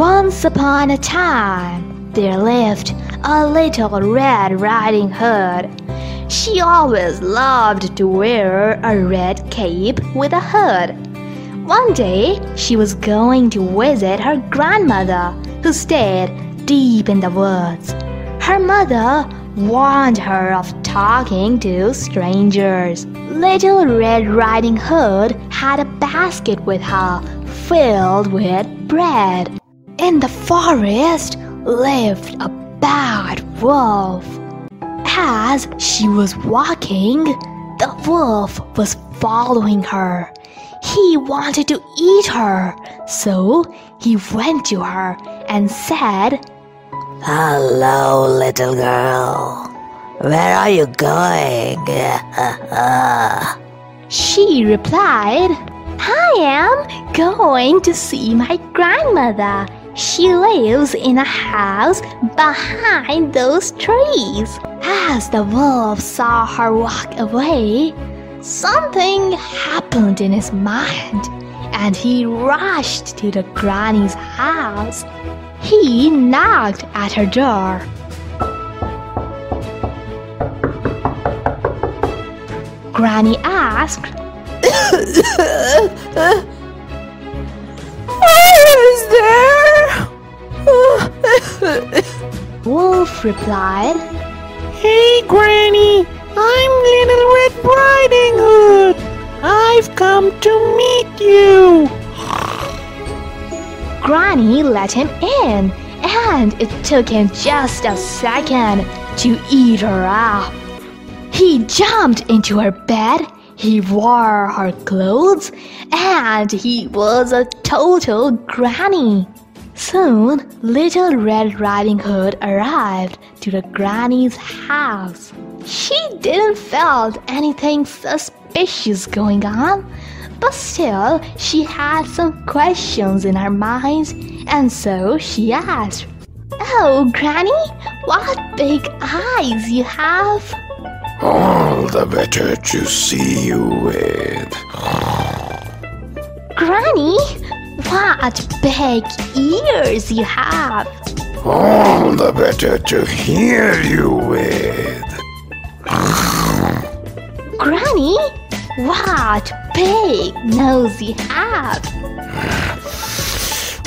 Once upon a time, there lived a little Red Riding Hood. She always loved to wear a red cape with a hood. One day, she was going to visit her grandmother, who stayed deep in the woods. Her mother warned her of talking to strangers. Little Red Riding Hood had a basket with her filled with bread. In the forest lived a bad wolf. As she was walking, the wolf was following her. He wanted to eat her, so he went to her and said, Hello, little girl. Where are you going? She replied, I am going to see my grandmother. She lives in a house behind those trees. As the wolf saw her walk away, something happened in his mind and he rushed to the granny's house. He knocked at her door. Granny asked, Is there? Wolf replied, Hey, Granny, I'm Little Red Riding Hood. I've come to meet you. Granny let him in, and it took him just a second to eat her up. He jumped into her bed, he wore her clothes, and he was a total granny. Soon, little Red Riding Hood arrived to the granny's house. She didn't felt anything suspicious going on, but still she had some questions in her mind, and so she asked, "Oh, Granny, what big eyes you have!" All the better to see you with. Granny, what big ears you have! All the better to hear you with. Granny, what big nose you have!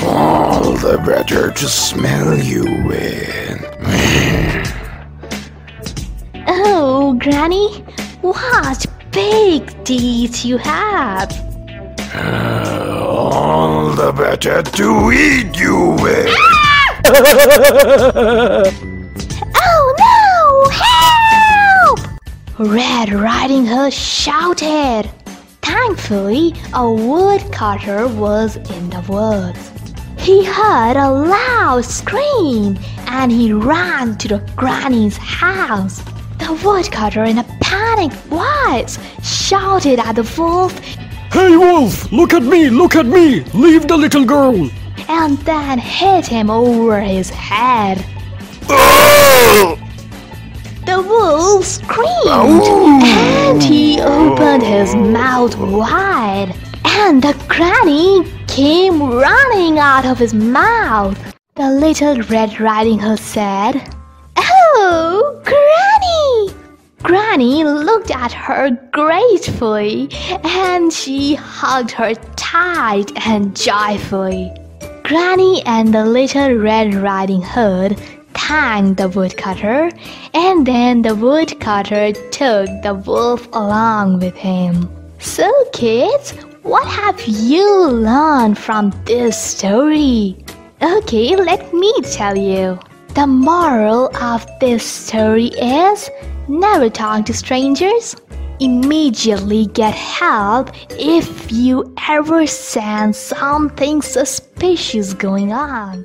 All the better to smell you with. Oh, Granny, what big teeth you have! Uh, Better to eat you with. Ah! Oh no! Help! Red Riding Hood shouted. Thankfully, a woodcutter was in the woods. He heard a loud scream and he ran to the granny's house. The woodcutter, in a panicked voice, shouted at the wolf Hey, Wolf, look at me, look at me. Leave the little girl. and then hit him over his head. Ah! The wolf screamed and he opened his mouth wide, and the granny came running out of his mouth. The little Red Riding Hood said, Oh, Granny! Granny looked at her gratefully and she hugged her tight and joyfully. Granny and the little Red Riding Hood thanked the woodcutter, and then the woodcutter took the wolf along with him. So, kids, what have you learned from this story? Okay, let me tell you. The moral of this story is never talk to strangers. Immediately get help if you ever sense something suspicious going on.